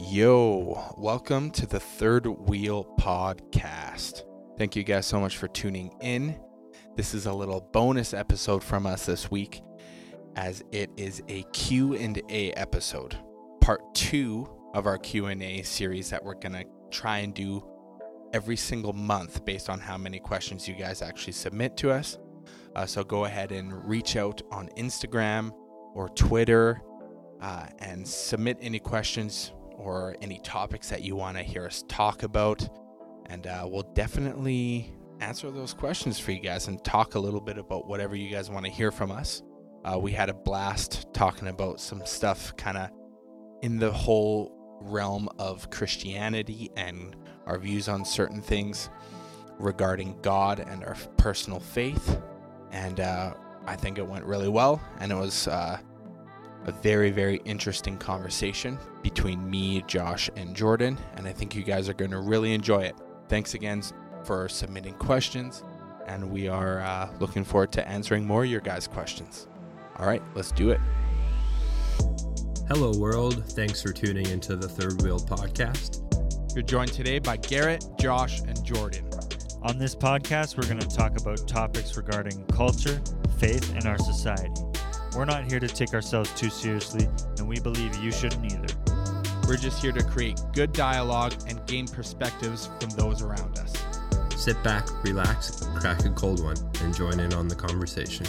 Yo, welcome to the Third Wheel Podcast. Thank you guys so much for tuning in. This is a little bonus episode from us this week as it is a Q&A episode. Part 2 of our Q&A series that we're going to try and do every single month based on how many questions you guys actually submit to us. Uh, so go ahead and reach out on Instagram or Twitter uh, and submit any questions or any topics that you want to hear us talk about. And uh, we'll definitely answer those questions for you guys and talk a little bit about whatever you guys want to hear from us. Uh, we had a blast talking about some stuff kind of in the whole realm of Christianity and our views on certain things regarding God and our personal faith. And uh, I think it went really well. And it was uh, a very, very interesting conversation between me, Josh, and Jordan. And I think you guys are going to really enjoy it. Thanks again for submitting questions. And we are uh, looking forward to answering more of your guys' questions. All right, let's do it. Hello, world. Thanks for tuning into the Third Wheel Podcast. You're joined today by Garrett, Josh, and Jordan. On this podcast, we're going to talk about topics regarding culture, faith, and our society. We're not here to take ourselves too seriously, and we believe you shouldn't either. We're just here to create good dialogue and gain perspectives from those around us. Sit back, relax, crack a cold one, and join in on the conversation.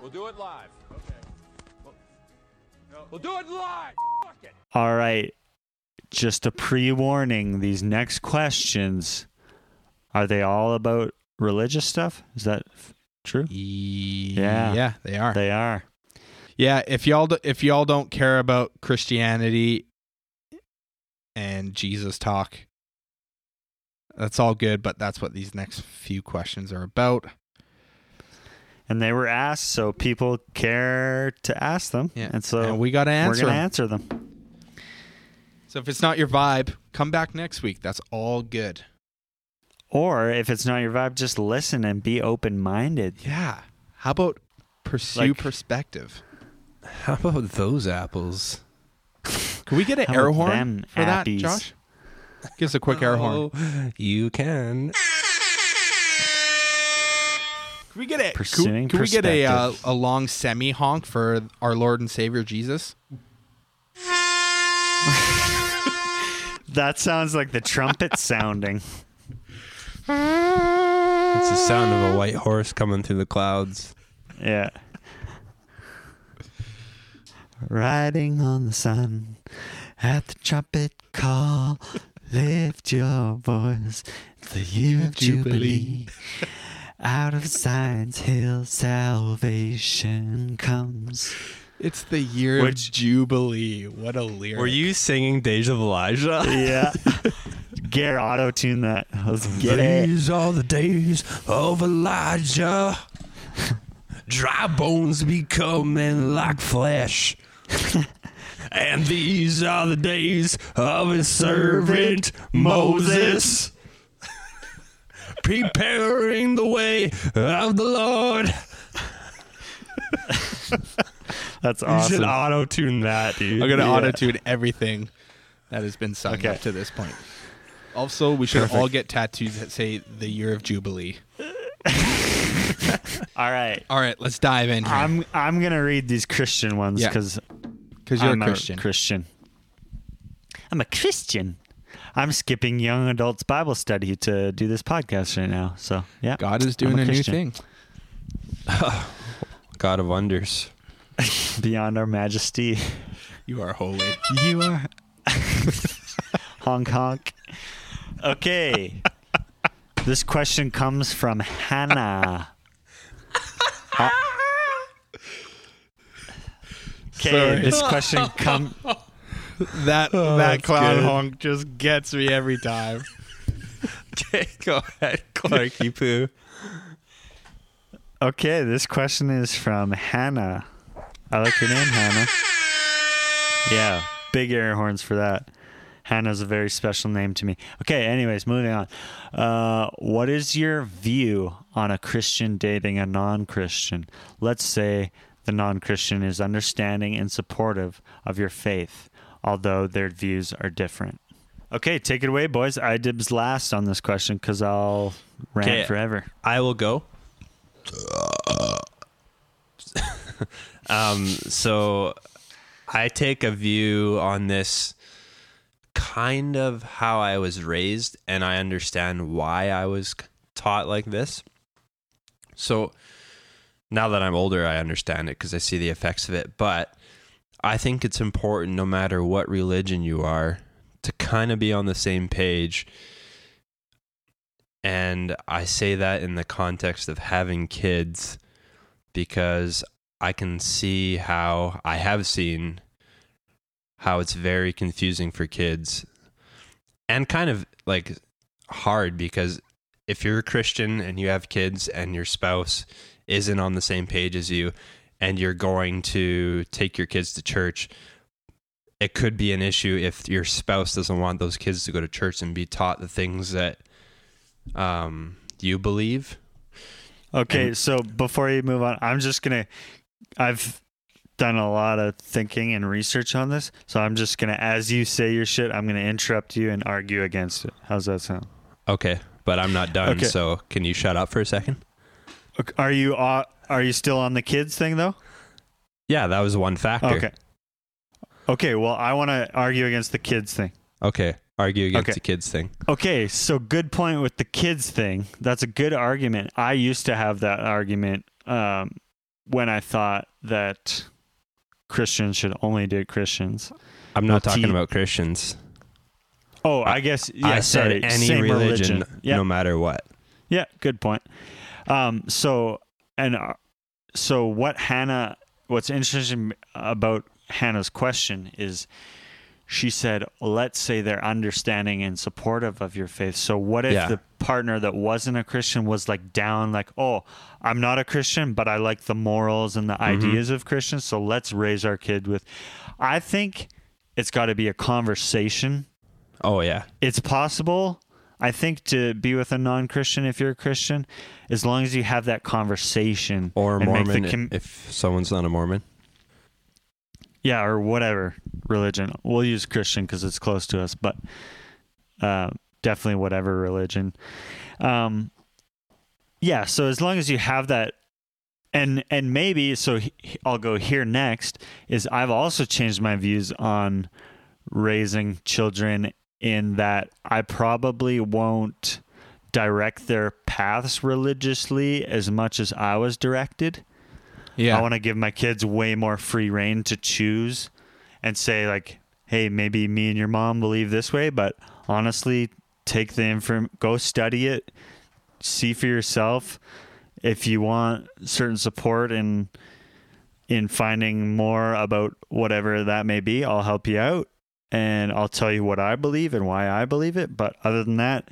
We'll do it live. Okay. We'll, we'll do it live. Fuck it. All right, just a pre warning these next questions are they all about religious stuff? Is that f- true? Yeah, Yeah. they are. They are. Yeah, if y'all do, if y'all don't care about Christianity and Jesus talk, that's all good. But that's what these next few questions are about. And they were asked, so people care to ask them. Yeah, And so and we got to answer. we're going to answer them. So if it's not your vibe, come back next week. That's all good. Or if it's not your vibe, just listen and be open minded. Yeah. How about pursue Like- perspective? How about those apples? Can we get an How air about horn them for that. Josh? Give us a quick air horn. Oh, You can. Can we get a Pursuing can, can we get a uh, perspective. a long semi honk for our Lord and Savior Jesus? That sounds like the trumpet sounding. It's the sound of a white horse coming through the clouds. Yeah. Riding on the sun at the trumpet call, lift your voice, the year of Jubilee. Out of Zion's hill, salvation comes. It's the year Which- of Jubilee. What a lyric. Were you singing Days of Elijah? Yeah. Gare auto tune that. Let's get it. These are the days of Elijah. Dry bones becoming like flesh. and these are the days of his servant Moses. Preparing the way of the Lord. That's awesome. You should auto tune that, dude. I'm gonna Yeah. auto tune everything that has been sung Okay. up to this point. Also, we should Perfect. all get tattoos that say the year of Jubilee. All right. All right, let's dive in here. I'm I'm gonna read these Christian ones Yeah. because Because you're I'm a Christian. Christian. I'm a Christian. I'm skipping young adults Bible study to do this podcast right now. So yeah, God is I'm doing a a, new Christian. thing. God of wonders. beyond our majesty. You are holy. You are honk honk. Okay. this question comes from Hannah. Okay, Sorry. this question come That oh, that clown good. honk just gets me every time. Okay, go ahead, Clarky Poo. Okay, this question is from Hannah. I like your name, Hannah. Yeah, big air horns for that. Hannah's a very special name to me. Okay, anyways, moving on. Uh, what is your view on a Christian dating a non Christian? Let's say the non Christian is understanding and supportive of your faith, although their views are different. Okay, take it away, boys. I dibs last on this question because I'll rant Okay. forever. I will go. um, so I take a view on this kind of how I was raised, and I understand why I was taught like this. So now that I'm older, I understand it because I see the effects of it. But I think it's important, no matter what religion you are, to kind of be on the same page. And I say that in the context of having kids because I can see how I have seen how it's very confusing for kids and kind of like hard because if you're a Christian and you have kids and your spouse isn't on the same page as you and you're going to take your kids to church it could be an issue if your spouse doesn't want those kids to go to church and be taught the things that um, you believe Okay, And- so before you move on, I'm just gonna. I've done a lot of thinking and research on this, so I'm just gonna, as you say your shit, I'm gonna interrupt you and argue against it. How's that sound? okay but i'm not done Okay. so can you shut up for a second Are you uh, are you still on the kids thing though? yeah that was one factor Okay. Okay, well, I want to argue against the kids thing. okay argue against Okay. the kids thing Okay, so good point with the kids thing. That's a good argument. I used to have that argument um, when I thought that Christians should only date Christians. i'm not talking about christians Oh, I guess yeah. i said sorry, any same religion, Yeah, no matter what yeah. Good point. Um, so and uh, so what Hannah? What's interesting about Hannah's question is she said, let's say they're understanding and supportive of your faith. So what if Yeah. the partner that wasn't a Christian was like down, like, oh, I'm not a Christian, but I like the morals and the ideas of Christians. So let's raise our kid with. I think it's got to be a conversation oh yeah it's possible i think to be with a non-christian if you're a christian as long as you have that conversation or a and make the mormon com- if someone's not a mormon yeah or whatever religion we'll use christian because it's close to us but uh, definitely whatever religion um, yeah so as long as you have that and and maybe so he- i'll go here next is i've also changed my views on raising children in that i probably won't direct their paths religiously as much as i was directed Yeah. I want to give my kids way more free reign to choose and say like, "Hey, maybe me and your mom believe this way, but honestly, take the inform go study it, see for yourself if you want certain support in in finding more about whatever that may be, I'll help you out and I'll tell you what I believe and why I believe it, but other than that,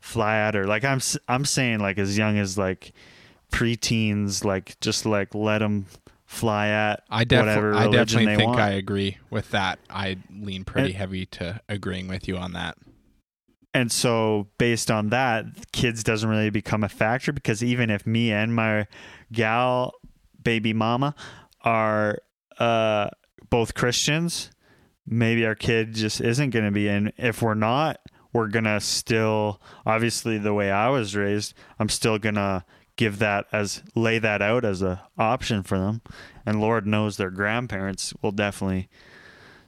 fly at her. Like I'm I'm saying like as young as like preteens like just like let them fly at I, def- whatever I definitely think want. I agree with that. I lean pretty And- heavy to agreeing with you on that. And so based on that kids doesn't really become a factor because even if me and my gal baby mama are uh both christians maybe our kid just isn't going to be and if we're not we're going to still obviously the way i was raised i'm still going to give that as lay that out as a option for them. And lord knows their grandparents will definitely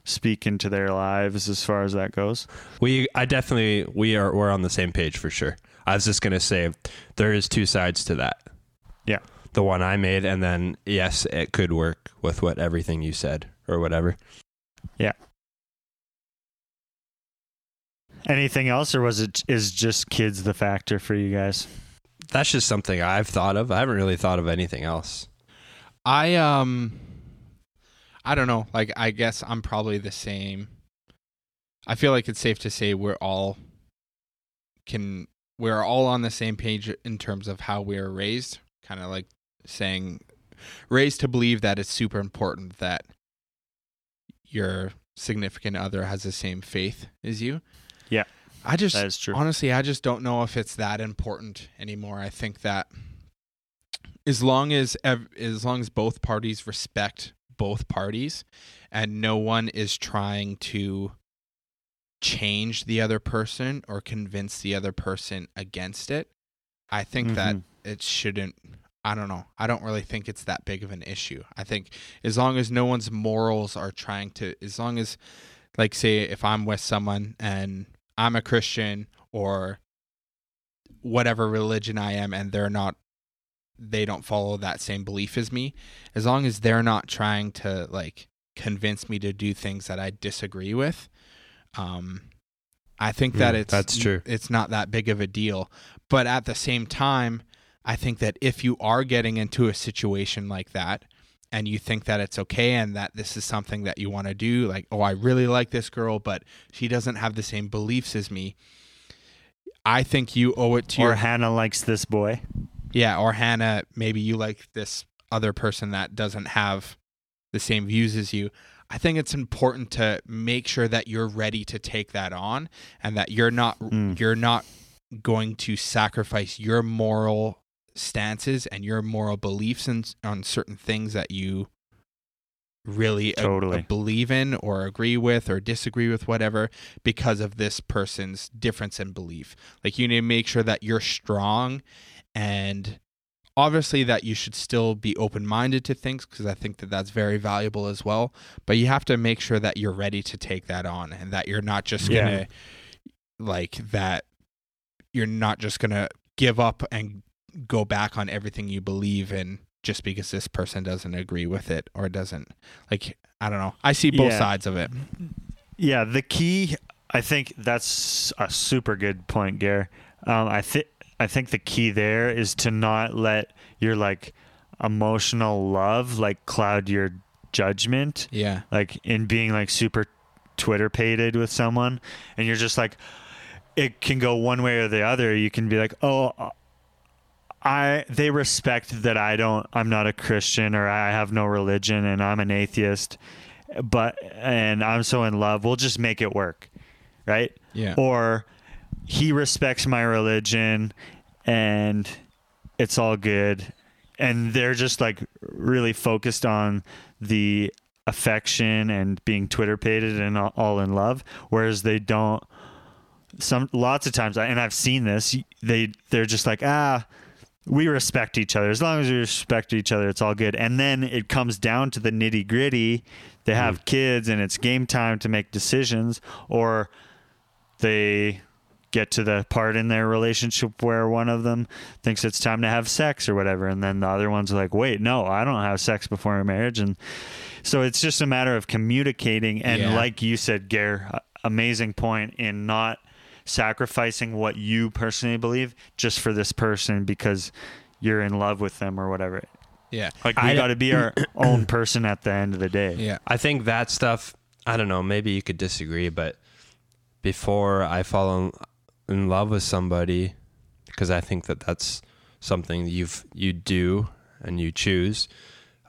speak into their lives as far as that goes We, I definitely, we are, we're on the same page for sure. I was just gonna say there is two sides to that. Yeah. The one I made, and then yes, it could work with what everything you said or whatever. Yeah. Anything else, or was it is just kids the factor for you guys? That's just something I've thought of. I haven't really thought of anything else. I um I don't know. Like I guess I'm probably the same. I feel like it's safe to say we're all can we're all on the same page in terms of how we are raised. Kind of like saying raised to believe that it's super important that your significant other has the same faith as you. Yeah, I just that is true. honestly, I just don't know if it's that important anymore. I think that as long as ev- as long as both parties respect both parties and no one is trying to change the other person or convince the other person against it, I think that Mhm. it shouldn't I don't know. I don't really think it's that big of an issue. I think as long as no one's morals are trying to as long as like say if I'm with someone and I'm a Christian or whatever religion I am and they're not they don't follow that same belief as me, as long as they're not trying to like convince me to do things that I disagree with, um I think that Mm, it's that's true. It's not that big of a deal. But at the same time, I think that if you are getting into a situation like that and you think that it's okay and that this is something that you want to do, like, oh, I really like this girl, but she doesn't have the same beliefs as me. I think you owe it to or your Hannah likes this boy. Yeah, or Hannah, maybe you like this other person that doesn't have the same views as you. I think it's important to make sure that you're ready to take that on and that you're not Mm. you're not going to sacrifice your moral stances and your moral beliefs in, on certain things that you really a- Totally. believe in or agree with or disagree with whatever because of this person's difference in belief. Like you need to make sure that you're strong and obviously that you should still be open-minded to things because I think that that's very valuable as well, but you have to make sure that you're ready to take that on and that you're not just going to like that you're not just to give up and go back on everything you believe in just because this person doesn't agree with it or doesn't like I don't know. I see both Yeah. sides of it. Yeah, the key. I think that's a super good point, Gare. Um, I think I think the key there is to not let your like emotional love like cloud your judgment. Yeah. Like in being like super Twitter pated with someone, and you're just like, it can go one way or the other. You can be like, oh. I they respect that I don't I'm not a Christian or I have no religion and I'm an atheist but and I'm so in love we'll just make it work right Yeah. or he respects my religion and it's all good. And they're just like really focused on the affection and being twitter pated and all- all in love whereas they don't some lots of times and I've seen this they they're just like ah we respect each other. As long as we respect each other it's all good. And then it comes down to the nitty gritty they have kids and it's game time to make decisions or they get to the part in their relationship where one of them thinks it's time to have sex or whatever and then the other one's like wait no i don't have sex before a marriage and so it's just a matter of communicating and Yeah. like you said gare amazing point in not sacrificing what you personally believe just for this person because you're in love with them or whatever Yeah. like we I- got to be our own person at the end of the day Yeah. I think that stuff, I don't know, maybe you could disagree, but before I fall in, in love with somebody, because I think that that's something you've you do and you choose.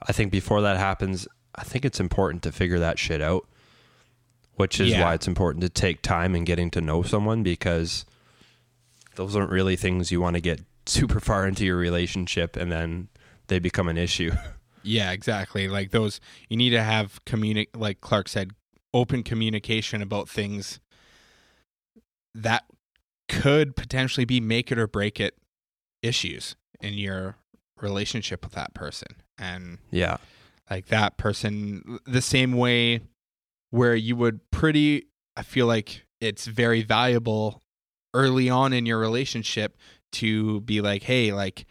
I think before that happens, I think it's important to figure that shit out, which is Yeah. why it's important to take time in getting to know someone because those aren't really things you want to get super far into your relationship and then they become an issue. Yeah, exactly. Like those, you need to have communi- like Clark said, open communication about things that could potentially be make it or break it issues in your relationship with that person. And yeah. like that person, the same way where you would pretty, I feel like it's very valuable early on in your relationship to be like, hey, like,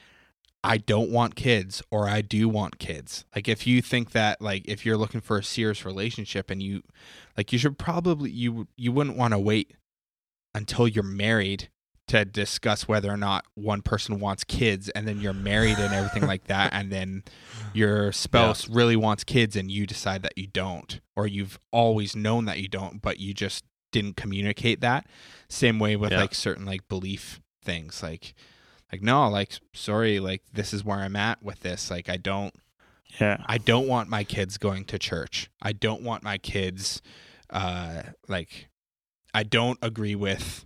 I don't want kids or I do want kids. Like if you think that like if you're looking for a serious relationship and you like you should probably you you wouldn't want to wait until you're married to discuss whether or not one person wants kids and then you're married and everything like that and then your spouse really wants kids and you decide that you don't or you've always known that you don't but you just didn't communicate that. Same way with Yeah. like certain like belief things like like no like sorry like this is where i'm at with this like i don't yeah. I don't want my kids going to church. I don't want my kids uh like I don't agree with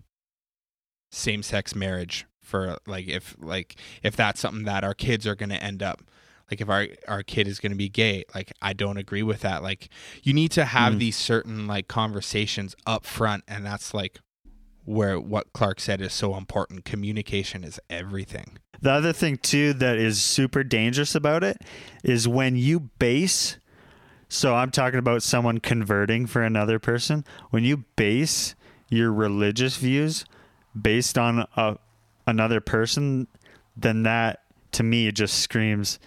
same sex marriage for like if like if that's something that our kids are going to end up like if our our kid is going to be gay like I don't agree with that. Like you need to have Mm. these certain like conversations up front and that's like where what Clark said is so important. Communication is everything. The other thing too that is super dangerous about it is when you base so I'm talking about someone converting for another person. When you base your religious views based on a, another person, then that to me it just screams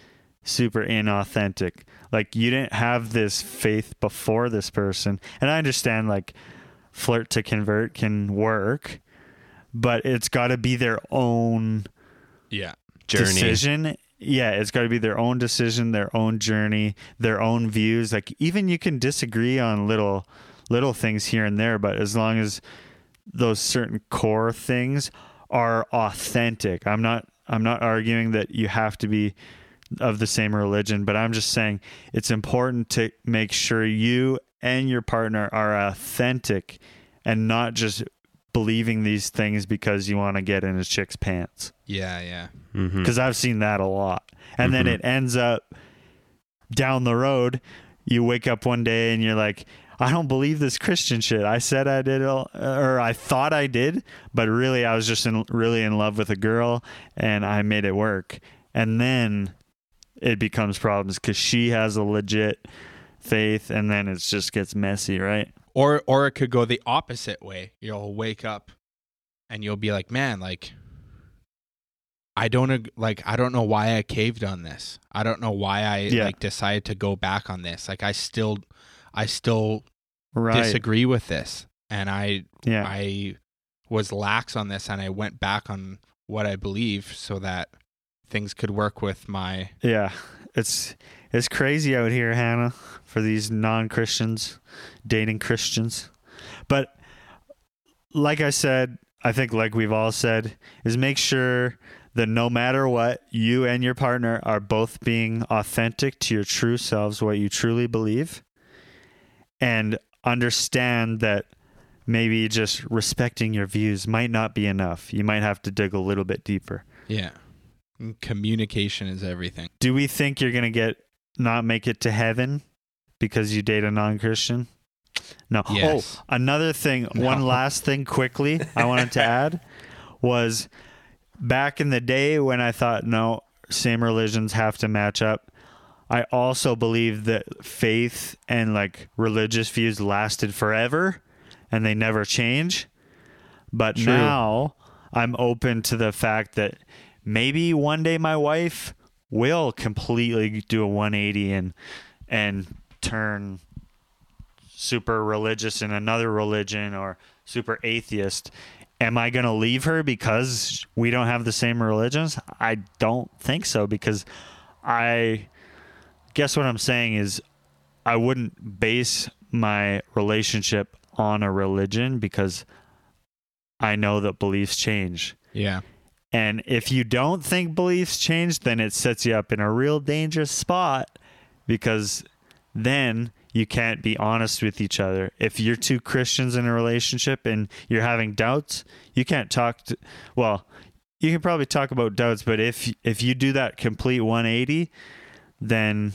super inauthentic. Like you didn't have this faith before this person. And I understand like flirt to convert can work, but it's got to be their own yeah Journey. decision. Yeah, it's got to be their own decision, their own journey, their own views. Like even you can disagree on little little things here and there, but as long as those certain core things are authentic. I'm not I'm not arguing that you have to be of the same religion, but I'm just saying it's important to make sure you and your partner are authentic and not just believing these things because you want to get in a chick's pants yeah yeah Mhm. because I've seen that a lot. And then Mhm. it ends up down the road. You wake up one day and you're like, I don't believe this Christian shit. I said I did, all, or I thought I did, but really I was just in, really in love with a girl and I made it work. And then it becomes problems because she has a legit faith, and then it just gets messy, right? Or or it could go the opposite way you'll wake up and you'll be like man like i don't like i don't know why i caved on this i don't know why i Yeah. like decided to go back on this like i still i still Right. disagree with this and i Yeah. i was lax on this and i went back on what i believe so that things could work with my Yeah, it's it's crazy out here, Hannah, for these non-Christians dating Christians. But like I said, I think like we've all said, is make sure that no matter what, you and your partner are both being authentic to your true selves, what you truly believe, and understand that maybe just respecting your views might not be enough. You might have to dig a little bit deeper. yeah communication is everything do we think you're gonna get not make it to heaven because you date a non-christian no Yes. oh another thing one last thing quickly i wanted to add was back in the day when i thought no same religions have to match up i also believe that faith and like religious views lasted forever and they never change but True. now i'm open to the fact that maybe one day my wife will completely do a 180 and and turn super religious in another religion or super atheist. Am i going to leave her because we don't have the same religions? I don't think so because i guess what i'm saying is i wouldn't base my relationship on a religion because i know that beliefs change. Yeah and if you don't think beliefs change, then it sets you up in a real dangerous spot because then you can't be honest with each other. If you're two Christians in a relationship and you're having doubts, you can't talk to, well, you can probably talk about doubts, but if if you do that complete 180, then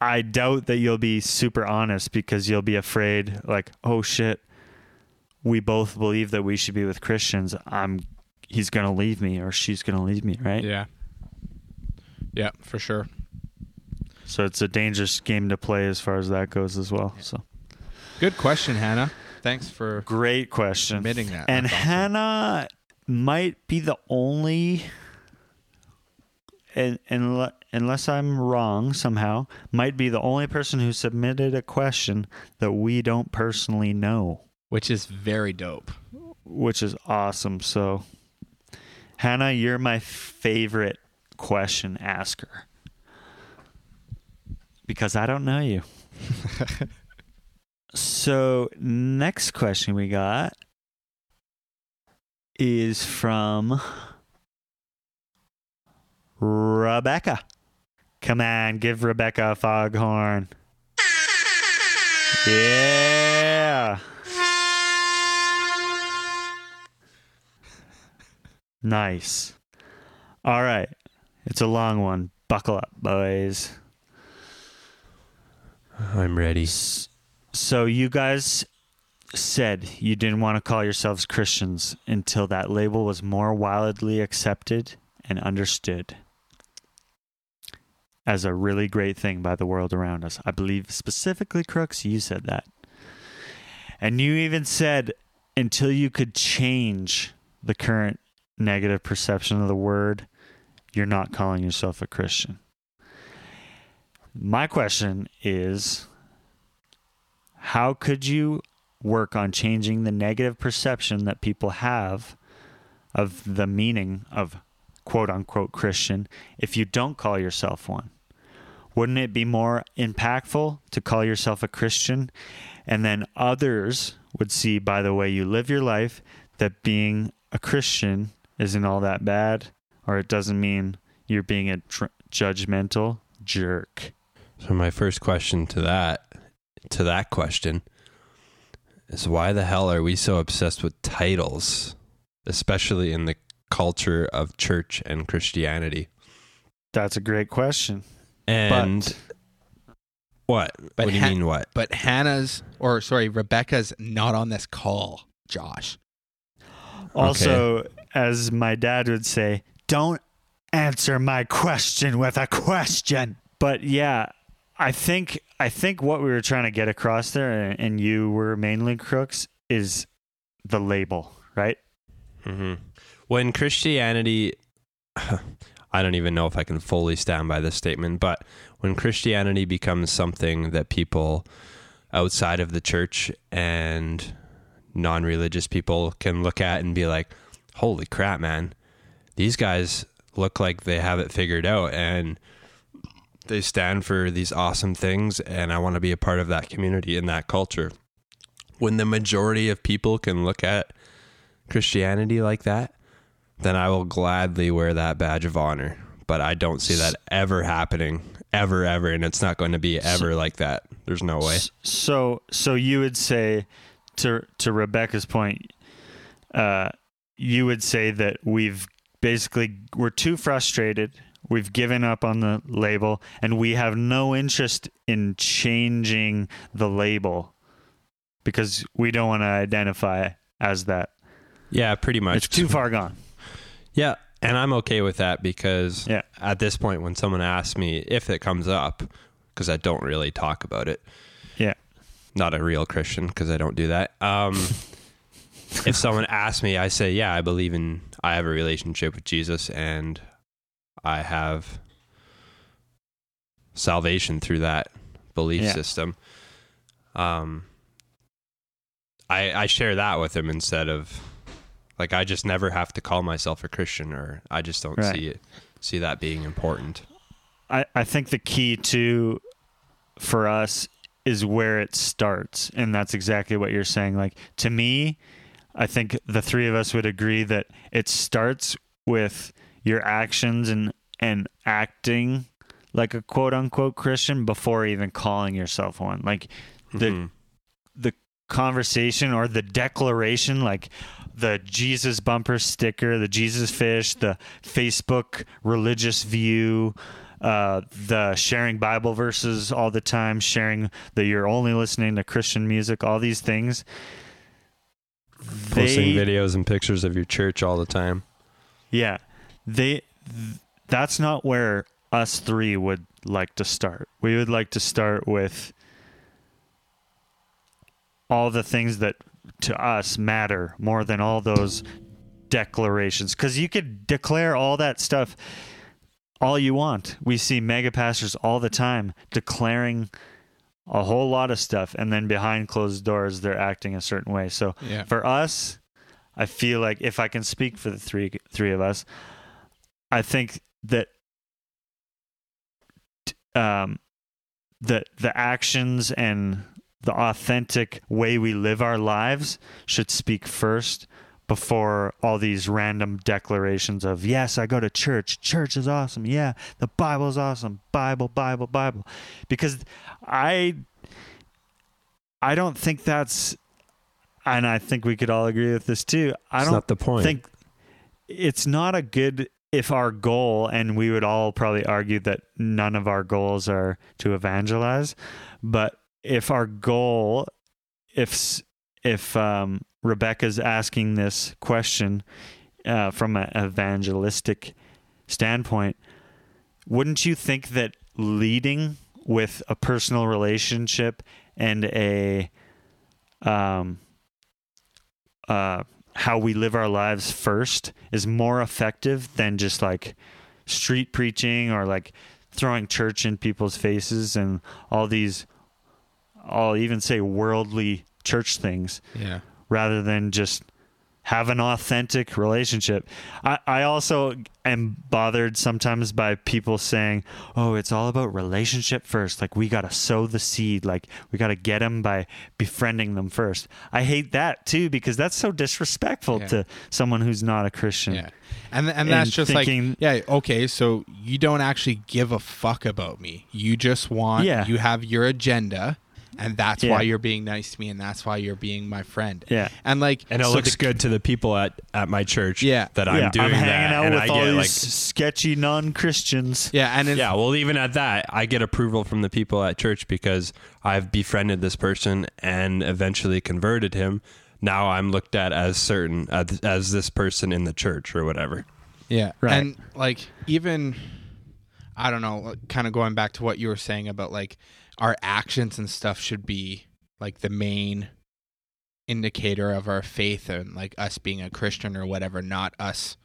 I doubt that you'll be super honest because you'll be afraid like, "Oh shit, we both believe that we should be with Christians. I'm he's going to leave me or she's going to leave me, right? yeah yeah for sure So it's a dangerous game to play as far as that goes as well. So good question hannah thanks for great question. admitting that And awesome. Hannah might be the only and, and unless I'm wrong somehow, might be the only person who submitted a question that we don't personally know. Which is very dope which is awesome. So, Hannah, you're my favorite question asker because I don't know you. so, next question we got is from Rebecca. Come on, give Rebecca a foghorn. Yeah. Nice. All right. It's a long one. Buckle up, boys. I'm ready. So you guys said you didn't want to call yourselves Christians until that label was more widely accepted and understood as a really great thing by the world around us. I believe specifically Crooks, you said that. And you even said until you could change the current negative perception of the word, you're not calling yourself a Christian. My question is how could you work on changing the negative perception that people have of the meaning of quote unquote Christian if you don't call yourself one? Wouldn't it be more impactful to call yourself a Christian and then others would see by the way you live your life that being a Christian isn't all that bad or it doesn't mean you're being a tr- judgmental jerk? So my first question to that to that question is why the hell are we so obsessed with titles, especially in the culture of church and Christianity? That's a great question. And But- what? But what do you ha- mean what? But Hannah's, or sorry, Rebecca's not on this call, Josh. Also, as my dad would say, don't answer my question with a question. But yeah, I think I think what we were trying to get across there, and- and you were mainly crooks, is the label, right? hmm When Christianity, I don't even know if I can fully stand by this statement, but when Christianity becomes something that people outside of the church and non religious people can look at and be like, holy crap, man, these guys look like they have it figured out and they stand for these awesome things, and I want to be a part of that community and that culture. When the majority of people can look at Christianity like that, then I will gladly wear that badge of honor. But I don't see that ever happening, ever, ever, and it's not going to be ever like that. There's no way. So, so you would say, to to Rebecca's point, uh, you would say that we've basically we're too frustrated. We've given up on the label, and we have no interest in changing the label because we don't want to identify as that. Yeah, pretty much. It's too far gone. Yeah, and I'm okay with that because Yeah. at this point, when someone asks me if it comes up, because I don't really talk about it, Yeah. not a real Christian because I don't do that. Um, if someone asks me, I say, yeah, I believe in, I have a relationship with Jesus and I have salvation through that belief Yeah. system. Um, I, I share that with him instead of like, I just never have to call myself a Christian or I just don't Right. see it, see that being important. I, I think the key to for us is where it starts and that's exactly what you're saying like to me i think the three of us would agree that it starts with your actions and and acting like a quote unquote christian before even calling yourself one like the Mhm. the conversation or the declaration like the Jesus bumper sticker, the Jesus fish, the Facebook religious view, uh, the sharing Bible verses all the time, sharing that you're only listening to Christian music, all these things. Posting they- videos and pictures of your church all the time. Yeah. They th- that's not where us 3 would like to start. We would like to start with all the things that to us matter more than all those declarations cuz you could declare all that stuff all you want. We see mega pastors all the time declaring a whole lot of stuff and then behind closed doors they're acting a certain way. So Yeah. for us, I feel like if I can speak for the three three of us, I think that um that the actions and the authentic way we live our lives should speak first before all these random declarations of yes i go to church church is awesome yeah the bible is awesome bible bible bible because i I don't think that's, and I think we could all agree with this too. I It's don't the point. think it's not a good if our goal, and we would all probably argue that none of our goals are to evangelize, but if our goal, if if um, Rebecca's asking this question uh, from an evangelistic standpoint, wouldn't you think that leading with a personal relationship and a um uh how we live our lives first is more effective than just like street preaching or like throwing church in people's faces and all these I'll even say worldly church things Yeah. Rather than just have an authentic relationship. I, I also am bothered sometimes by people saying, oh, it's all about relationship first. Like, we got to sow the seed. Like, we got to get them by befriending them first. I hate that too because that's so disrespectful Yeah. to someone who's not a Christian. Yeah. And and that's And just thinking- like yeah, okay, so you don't actually give a fuck about me. You just want Yeah. you have your agenda and that's Yeah. why you're being nice to me and that's why you're being my friend. Yeah. And like and it so looks the- good to the people at, at my church Yeah. that Yeah, I'm doing hanging that. out and with I all get these like sketchy non Christians. Yeah, and it's, Yeah, well, even at that, I get approval from the people at church because I've befriended this person and eventually converted him. Now I'm looked at as certain as, as this person in the church or whatever. Yeah. Right. And like even I don't know, kind of going back to what you were saying about like our actions and stuff should be like the main indicator of our faith and like us being a Christian or whatever, not us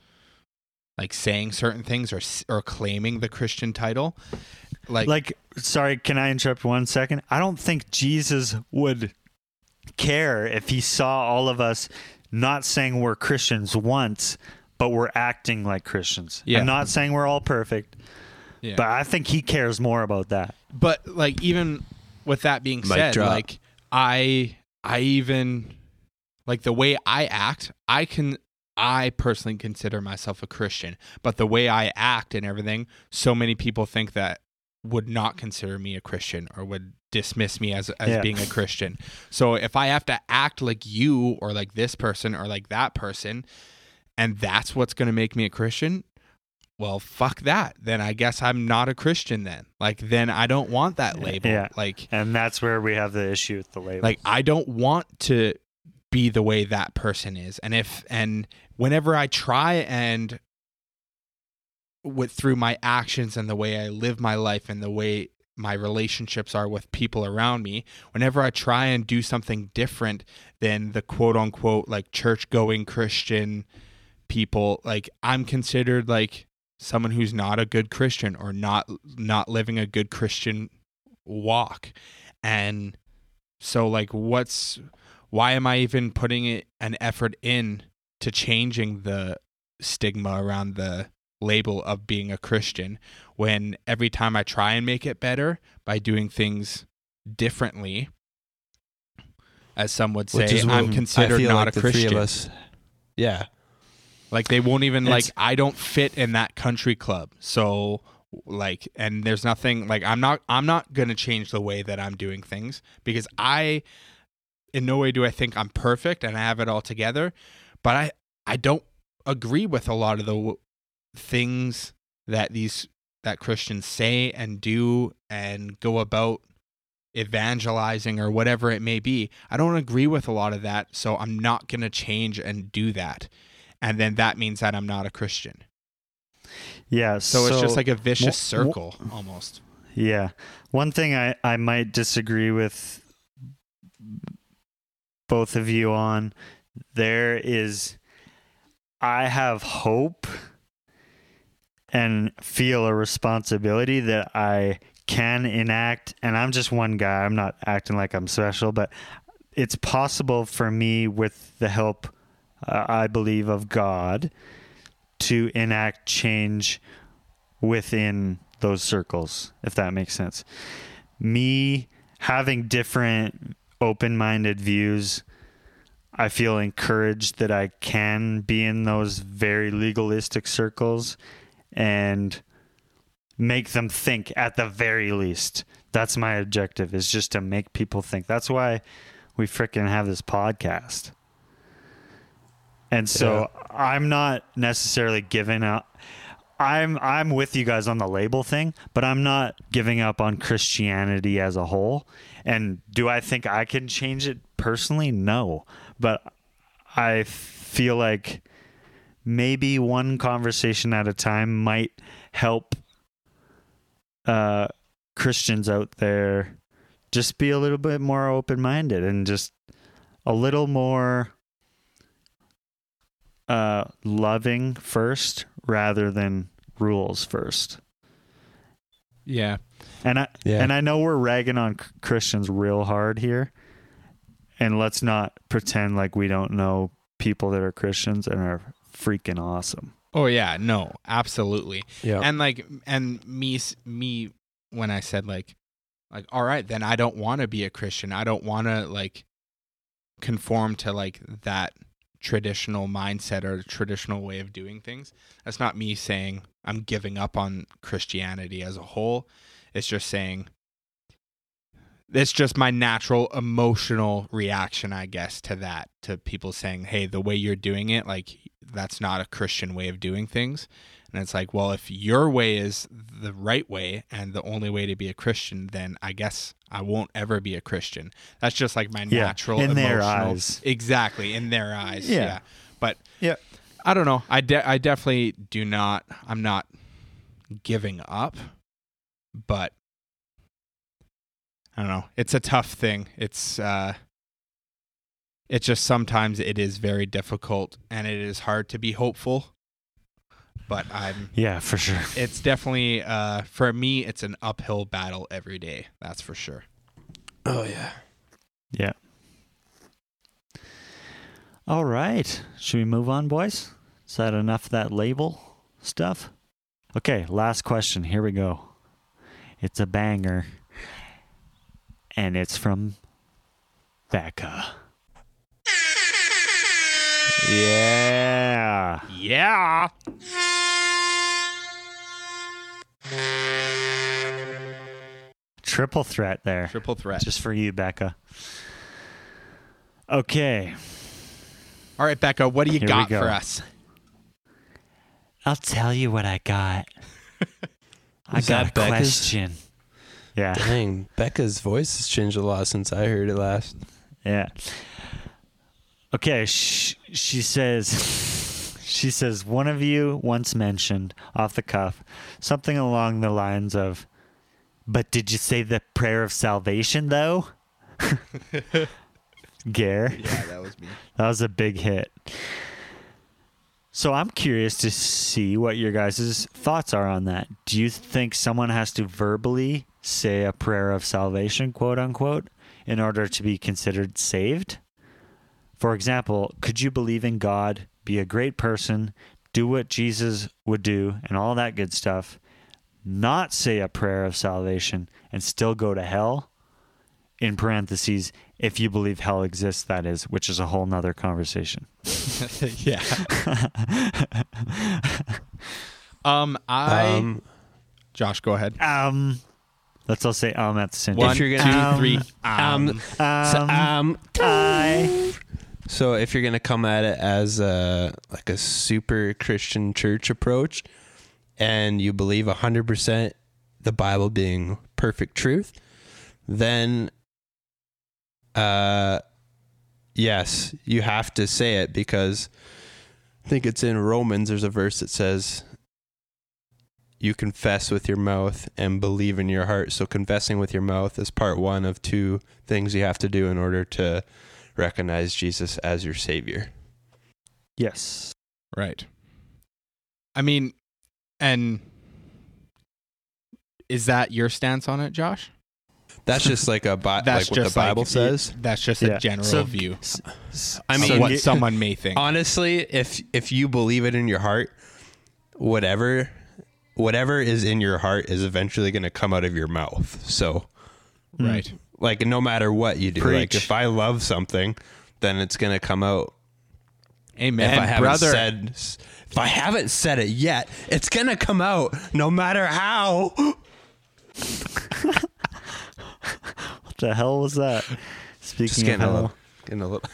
like saying certain things or or claiming the Christian title. Like, like sorry can i interrupt one second i don't think jesus would care if he saw all of us not saying we're christians once but we're acting like christians Yeah. i'm not saying we're all perfect yeah. but i think he cares more about that but like even with that being Mic said drop. like i i even like the way i act i can i personally consider myself a christian but the way i act and everything so many people think that would not consider me a christian or would dismiss me as as Yeah. being a christian so if i have to act like you or like this person or like that person and that's what's going to make me a christian well fuck that. Then i guess i'm not a christian then. Like then i don't want that label. Yeah. like and that's where we have the issue with the label. like i don't want to be the way that person is. And if and whenever i try and with through my actions and the way i live my life and the way my relationships are with people around me whenever i try and do something different than the quote unquote like church going christian people like i'm considered like someone who's not a good christian or not not living a good christian walk and so like what's why am i even putting it an effort in to changing the stigma around the label of being a christian when every time i try and make it better by doing things differently as some would say i'm considered not like a christian. Yeah, like they won't even like It's- I don't fit in that country club. So like and there's nothing like I'm not I'm not going to change the way that I'm doing things because I in no way do I think I'm perfect and I have it all together, but I I don't agree with a lot of the w- things that these that Christians say and do and go about evangelizing or whatever it may be. I don't agree with a lot of that, so I'm not going to change and do that. And then that means that I'm not a Christian. yeah So, it's just like a vicious mo- circle almost. Yeah. One thing I, I might disagree with both of you on there is I have hope and feel a responsibility that I can enact and I'm just one guy. I'm not acting like I'm special, but it's possible for me with the help uh, I believe of God to enact change within those circles, if that makes sense. Me having different open minded views, I feel encouraged that I can be in those very legalistic circles and make them think at the very least. That's my objective is just to make people think. That's why we freaking have this podcast. And so I'm not necessarily giving up I'm I'm with you guys on the label thing, but I'm not giving up on Christianity as a whole. And do I think I can change it personally? No. But I feel like maybe one conversation at a time might help uh, Christians out there just be a little bit more open minded and just a little more uh, loving first rather than rules first. Yeah. And I Yeah. and I know we're ragging on Christians real hard here. And let's not pretend like we don't know people that are Christians and are freaking awesome. Oh yeah, no, absolutely. Yeah. And like and me me when I said like like all right, then I don't want to be a Christian. I don't want to like conform to like that traditional mindset or traditional way of doing things. That's not me saying I'm giving up on Christianity as a whole. It's just saying it's just my natural emotional reaction, I guess, to that, to people saying, hey, the way you're doing it, like, that's not a Christian way of doing things. And it's like, well, if your way is the right way and the only way to be a Christian, then I guess I won't ever be a Christian. That's just like my Yeah, natural in their eyes. Exactly, in their eyes. Yeah. Yeah. But Yeah. I don't know. I de- I definitely do not I'm not giving up, but I don't know. It's a tough thing. It's uh it's just sometimes it is very difficult and it is hard to be hopeful. But I'm Yeah, for sure. it's definitely uh for me it's an uphill battle every day. That's for sure. oh yeah. Yeah. All right. Should we move on, boys? Is that enough of that label stuff? Okay, last question. Here we go. It's a banger. And it's from Becca. Yeah. Yeah. Triple threat there. Triple threat. Just for you, Becca. Okay. All right, Becca, what do you Here got go. for us? I'll tell you what I got. I got a Becca's? question. Yeah. Dang, Becca's voice has changed a lot since I heard it last. Yeah. Okay, sh- she says she says one of you once mentioned off the cuff something along the lines of but did you say the prayer of salvation though? Gare. Yeah, that was me. That was a big hit. So I'm curious to see what your guys' thoughts are on that. Do you think someone has to verbally say a prayer of salvation, quote unquote, in order to be considered saved? For example, could you believe in God, be a great person, do what Jesus would do, and all that good stuff, not say a prayer of salvation, and still go to hell? In parentheses, if you believe hell exists, that is, which is a whole nother conversation. yeah. um, I Um, Josh, go ahead. Um, let's all say um at the same One, time. you're gonna- three. um, Um, so, Um, um, I so if you're gonna come at it as a like a super Christian church approach, and you believe hundred percent the Bible being perfect truth, then, uh, yes, you have to say it because I think it's in Romans. There's a verse that says. You confess with your mouth and believe in your heart. So, confessing with your mouth is part one of two things you have to do in order to recognize Jesus as your savior. yes. right. I mean, and is that your stance on it, Josh? That's just like a bi- That's like what just the Bible like, says. That's just Yeah. a general So- view I of mean, what you- someone may think. honestly, if if you believe it in your heart, whatever whatever is in your heart is eventually going to come out of your mouth. So, right. Like no matter what you do, like if I love something, then it's going to come out. Amen, if I haven't brother. said if I haven't said it yet, it's gonna come out no matter how. What the hell was that? Just Speaking of getting a little, getting a little,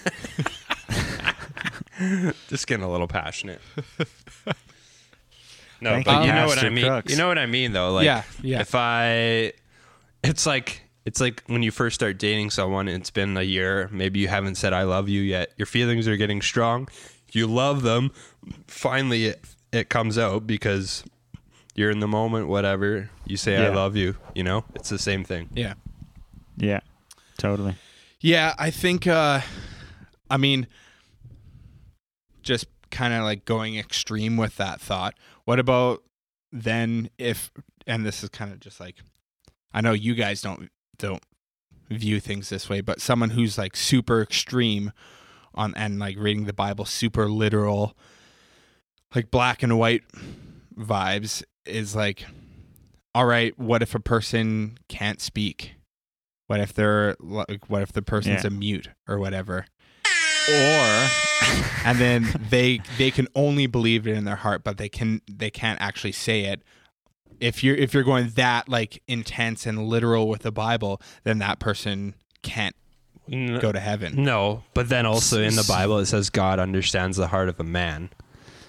just getting a little passionate. No, Thank but you, you know what I mean. Crooks. You know what I mean, though. Like, Yeah, yeah. If I, it's like it's like when you first start dating someone. and It's been a year. Maybe you haven't said "I love you" yet. Your feelings are getting strong. You love them. Finally, it it comes out because you're in the moment. Whatever you say, "I love you." You know, it's the same thing. Yeah. yeah, totally. Yeah, I think uh I mean just kind of like going extreme with that thought. What about then if and this is kind of just like I know you guys don't don't view things this way, but someone who's like super extreme on and like reading the Bible super literal like black and white vibes is like all right, what if a person can't speak? What if they're like what if the person's Yeah. a mute or whatever? Or and then they they can only believe it in their heart but they can they can't actually say it if you're if you're going that like intense and literal with the bible then that person can't go to heaven No, but then also in the Bible it says God understands the heart of a man.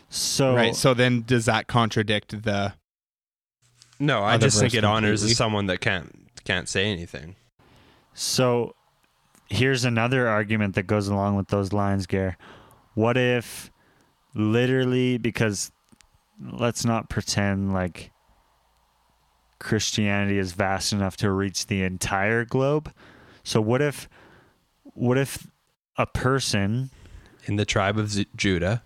so right so then does that contradict the No, I just think verse it honors completely. someone that can't can't say anything. So here's another argument that goes along with those lines, Gare. What if literally because let's not pretend like Christianity is vast enough to reach the entire globe. So what if what if a person In the tribe of Z- Judah,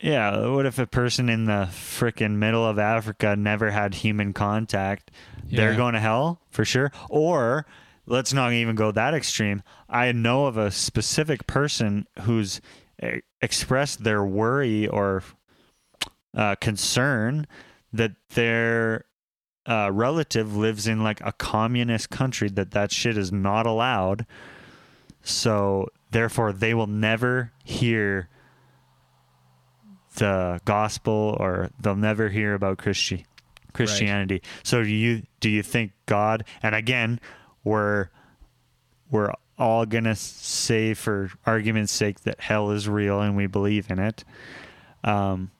yeah, what if a person in the freaking middle of Africa never had human contact? They're going to hell for sure. Or let's not even go that extreme. I know of a specific person who's expressed their worry or uh, concern that their uh, relative lives in like a communist country that that shit is not allowed. So therefore, they will never hear the gospel or they'll never hear about Christi- Christianity. So do you do you think God and again we're we're all to say for argument's sake that hell is real and we believe in it. Um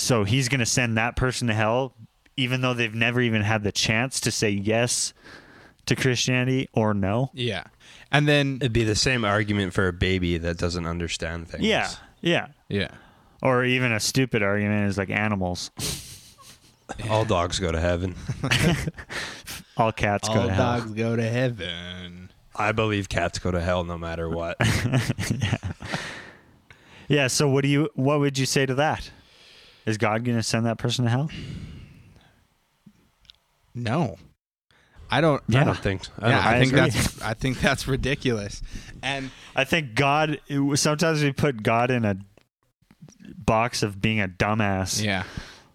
so he's going to send that person to hell even though they've never even had the chance to say yes to Christianity or no. yeah and then it'd be the same argument for a baby that doesn't understand things. Yeah. Yeah. yeah Or even a stupid argument is like animals. all dogs go to heaven. All cats go to hell. dogs go to heaven I believe cats go to hell no matter what. yeah. Yeah. So what do you? What would you say to that? Is God going to send that person to hell? no i don't I don't think. I yeah, don't I, I think agree. that's I think that's ridiculous. And I think God. Sometimes we put God in a box of being a dumbass. yeah,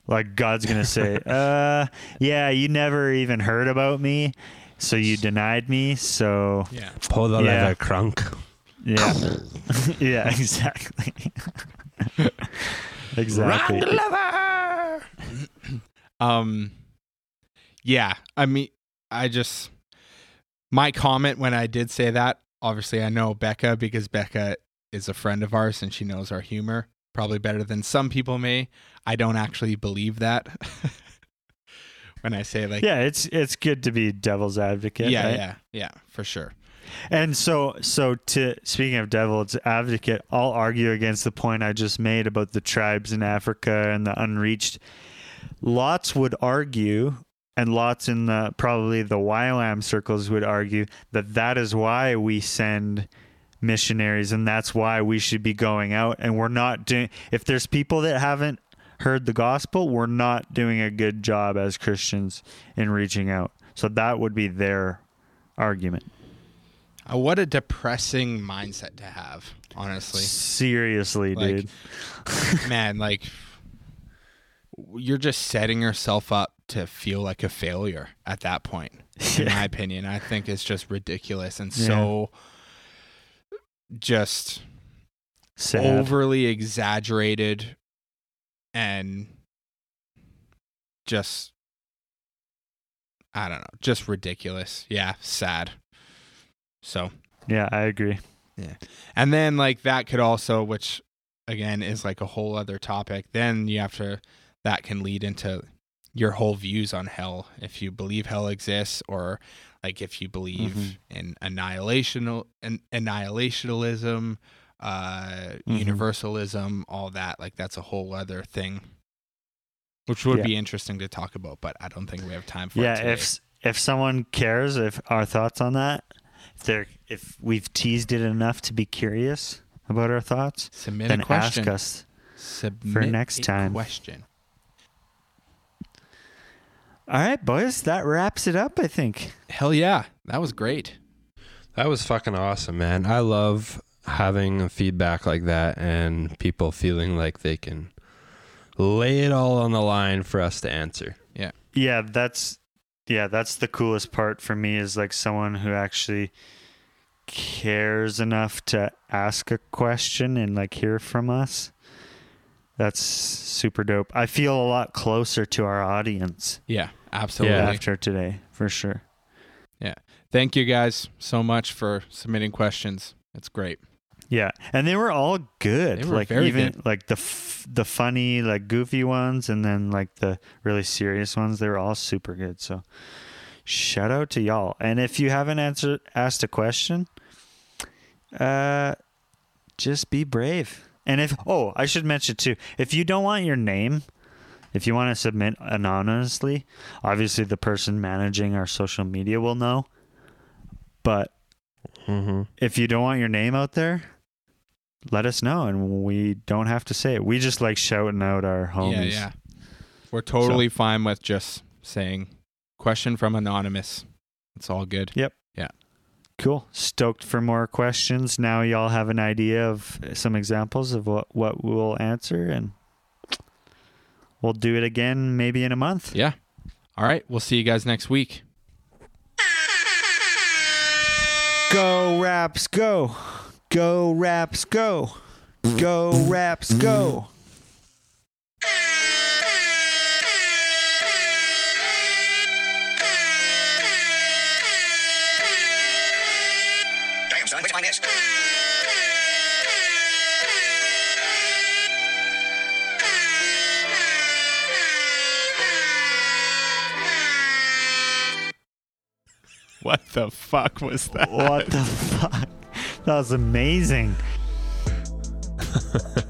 Like God's going to say, "Uh, yeah, you never even heard about me, so you denied me. So yeah, Pull the Yeah. leather crunk. yeah, yeah, exactly, exactly. um, yeah. I mean, I just my comment when I did say that. Obviously, I know Becca because Becca is a friend of ours and she knows our humor probably better than some people may. I don't actually believe that when I say like, Yeah, it's it's good to be devil's advocate. yeah, right? yeah, yeah, for sure. And so, so to speaking of devil's advocate, I'll argue against the point I just made about the tribes in Africa and the unreached. Lots would argue, and lots in the probably the YWAM circles would argue that that is why we send missionaries, and that's why we should be going out. And we're not doing. If there's people that haven't heard the gospel, we're not doing a good job as Christians in reaching out. So that would be their argument. Uh, what a depressing mindset to have, honestly. Seriously, Like, dude. man, like you're just setting yourself up to feel like a failure at that point. In my opinion, I think it's just ridiculous and so just Sad. overly exaggerated and just I don't know, just ridiculous. Yeah, sad. So, Yeah, I agree. Yeah, and then like that could also which again is like a whole other topic. Then you have to that can lead into your whole views on hell if you believe hell exists or like if you believe Mhm. in annihilational an, annihilationalism uh Mhm. universalism all that like that's a whole other thing which would Yeah. be interesting to talk about but i don't think we have time for Yeah, it if if someone cares if our thoughts on that, if they're if we've teased it enough to be curious about our thoughts, submit then a question ask us. submit next a time. question All right, boys, that wraps it up, I think. hell yeah that was great That was fucking awesome, man. I love having feedback like that and people feeling like they can lay it all on the line for us to answer. Yeah. Yeah, that's yeah, that's the coolest part for me is like someone who actually cares enough to ask a question and like hear from us. That's super dope. I feel a lot closer to our audience yeah absolutely Yeah. after today, for sure. Yeah. Thank you guys so much for submitting questions it's great Yeah, and they were all good. They were like very even good. like the f- the funny, like goofy ones, and then like the really serious ones. They were all super good. So shout out to y'all. And if you haven't answered asked a question, uh, just be brave. And if oh, I should mention too, if you don't want your name, if you want to submit anonymously, obviously the person managing our social media will know. But Mm-hmm. if you don't want your name out there, let us know and we don't have to say it. We just like shouting out our homies. Yeah, yeah. We're totally fine with just saying question from anonymous. It's all good. Yep. Yeah. Cool. Stoked for more questions. Now y'all have an idea of some examples of what, what we'll answer and we'll do it again maybe in a month. Yeah. All right. We'll see you guys next week. Go raps go. Go raps go. Go raps go. Damn, son, which one is? What the fuck was that? What the fuck? That was amazing.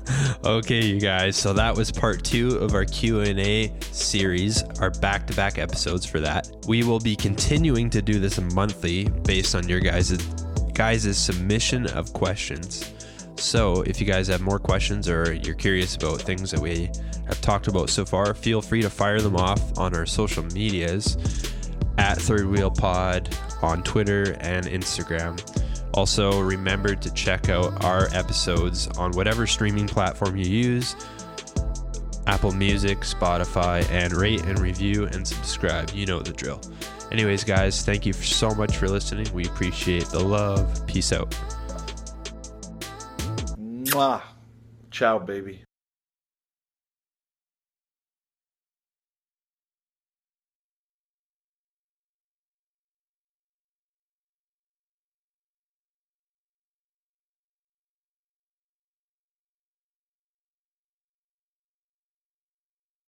Okay, you guys. So that was part two of our Q and A series, our back-to-back episodes for that. We will be continuing to do this monthly based on your guys' guys' submission of questions. So if you guys have more questions or you're curious about things that we have talked about so far, feel free to fire them off on our social medias at Third Wheel Pod on Twitter and Instagram. Also, remember to check out our episodes on whatever streaming platform you use Apple Music, Spotify, and rate and review and subscribe. You know the drill. Anyways, guys, thank you so much for listening. We appreciate the love. Peace out. Mwah. Ciao, baby.